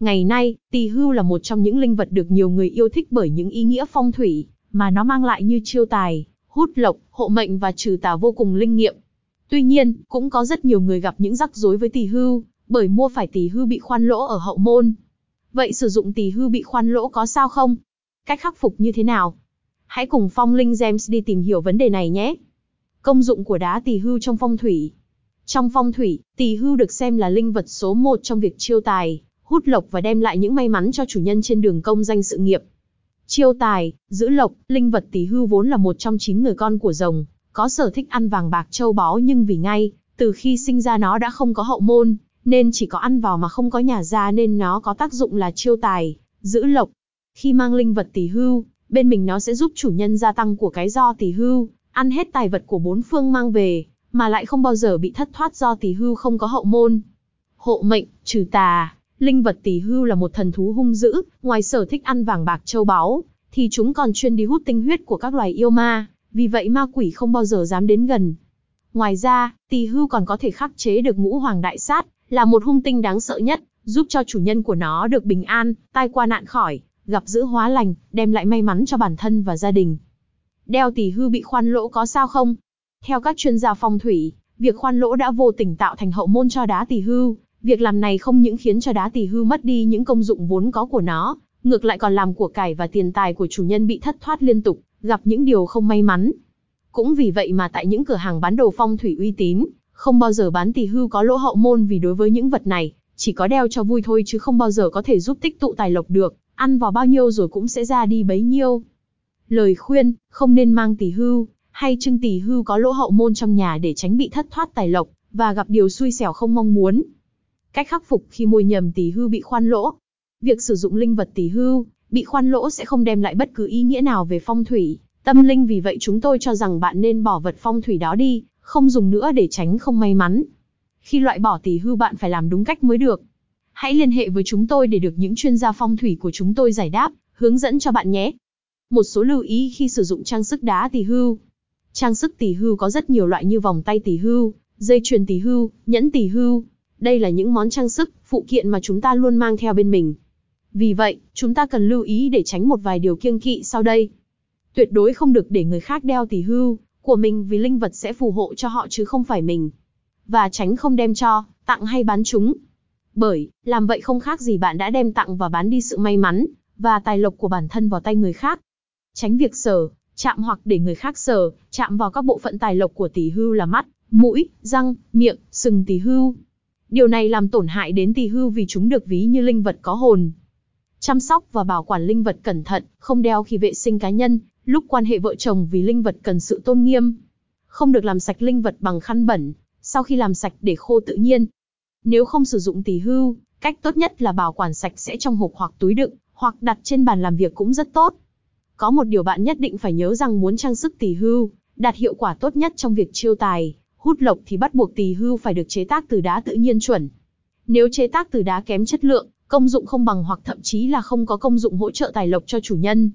Ngày nay, tỳ hưu là một trong những linh vật được nhiều người yêu thích bởi những ý nghĩa phong thủy mà nó mang lại như chiêu tài, hút lộc, hộ mệnh và trừ tà vô cùng linh nghiệm. Tuy nhiên, cũng có rất nhiều người gặp những rắc rối với tỳ hưu, bởi mua phải tỳ hưu bị khoan lỗ ở hậu môn. Vậy sử dụng tỳ hưu bị khoan lỗ có sao không? Cách khắc phục như thế nào? Hãy cùng Phong Linh James đi tìm hiểu vấn đề này nhé. Công dụng của đá tỳ hưu trong phong thủy. Trong phong thủy, tỳ hưu được xem là linh vật số một trong việc chiêu tài, hút lộc và đem lại những may mắn cho chủ nhân trên đường công danh sự nghiệp. Chiêu tài, giữ lộc, linh vật tỳ hưu vốn là một trong chín người con của rồng, có sở thích ăn vàng bạc châu báu nhưng vì ngay, từ khi sinh ra nó đã không có hậu môn, nên chỉ có ăn vào mà không có nhà ra nên nó có tác dụng là chiêu tài, giữ lộc. Khi mang linh vật tỳ hưu, bên mình nó sẽ giúp chủ nhân gia tăng của cái do tỳ hưu, ăn hết tài vật của bốn phương mang về, mà lại không bao giờ bị thất thoát do tỳ hưu không có hậu môn. Hộ mệnh, trừ tà, linh vật tỳ hưu là một thần thú hung dữ, ngoài sở thích ăn vàng bạc châu báu, thì chúng còn chuyên đi hút tinh huyết của các loài yêu ma, vì vậy ma quỷ không bao giờ dám đến gần. Ngoài ra, tỳ hưu còn có thể khắc chế được ngũ hoàng đại sát, là một hung tinh đáng sợ nhất, giúp cho chủ nhân của nó được bình an, tai qua nạn khỏi, gặp dữ hóa lành, đem lại may mắn cho bản thân và gia đình. Đeo tỳ hưu bị khoan lỗ có sao không? Theo các chuyên gia phong thủy, việc khoan lỗ đã vô tình tạo thành hậu môn cho đá tỳ hưu. Việc làm này không những khiến cho đá tỳ hưu mất đi những công dụng vốn có của nó, ngược lại còn làm của cải và tiền tài của chủ nhân bị thất thoát liên tục, gặp những điều không may mắn. Cũng vì vậy mà tại những cửa hàng bán đồ phong thủy uy tín, không bao giờ bán tỳ hưu có lỗ hậu môn vì đối với những vật này, chỉ có đeo cho vui thôi chứ không bao giờ có thể giúp tích tụ tài lộc được, ăn vào bao nhiêu rồi cũng sẽ ra đi bấy nhiêu. Lời khuyên, không nên mang tỳ hưu, hay trưng tỳ hưu có lỗ hậu môn trong nhà để tránh bị thất thoát tài lộc, và gặp điều xui xẻo không mong muốn. Cách khắc phục khi môi nhầm tỳ hưu bị khoan lỗ. Việc sử dụng linh vật tỳ hưu, bị khoan lỗ sẽ không đem lại bất cứ ý nghĩa nào về phong thủy, tâm linh vì vậy chúng tôi cho rằng bạn nên bỏ vật phong thủy đó đi, không dùng nữa để tránh không may mắn. Khi loại bỏ tỳ hưu bạn phải làm đúng cách mới được. Hãy liên hệ với chúng tôi để được những chuyên gia phong thủy của chúng tôi giải đáp, hướng dẫn cho bạn nhé. Một số lưu ý khi sử dụng trang sức đá tỳ hưu. Trang sức tỳ hưu có rất nhiều loại như vòng tay tỳ hưu, dây chuyền tỳ hưu, nhẫn tỳ hưu. Đây là những món trang sức, phụ kiện mà chúng ta luôn mang theo bên mình. Vì vậy, chúng ta cần lưu ý để tránh một vài điều kiêng kỵ sau đây. Tuyệt đối không được để người khác đeo tỷ hưu của mình vì linh vật sẽ phù hộ cho họ chứ không phải mình. Và tránh không đem cho, tặng hay bán chúng. Bởi, làm vậy không khác gì bạn đã đem tặng và bán đi sự may mắn, và tài lộc của bản thân vào tay người khác. Tránh việc sờ, chạm hoặc để người khác sờ, chạm vào các bộ phận tài lộc của tỷ hưu là mắt, mũi, răng, miệng, sừng tỷ hưu. Điều này làm tổn hại đến tỳ hưu vì chúng được ví như linh vật có hồn. Chăm sóc và bảo quản linh vật cẩn thận, không đeo khi vệ sinh cá nhân, lúc quan hệ vợ chồng vì linh vật cần sự tôn nghiêm. Không được làm sạch linh vật bằng khăn bẩn, sau khi làm sạch để khô tự nhiên. Nếu không sử dụng tỳ hưu, cách tốt nhất là bảo quản sạch sẽ trong hộp hoặc túi đựng, hoặc đặt trên bàn làm việc cũng rất tốt. Có một điều bạn nhất định phải nhớ rằng muốn trang sức tỳ hưu, đạt hiệu quả tốt nhất trong việc chiêu tài, hút lộc thì bắt buộc tỳ hưu phải được chế tác từ đá tự nhiên chuẩn. Nếu chế tác từ đá kém chất lượng, công dụng không bằng hoặc thậm chí là không có công dụng hỗ trợ tài lộc cho chủ nhân,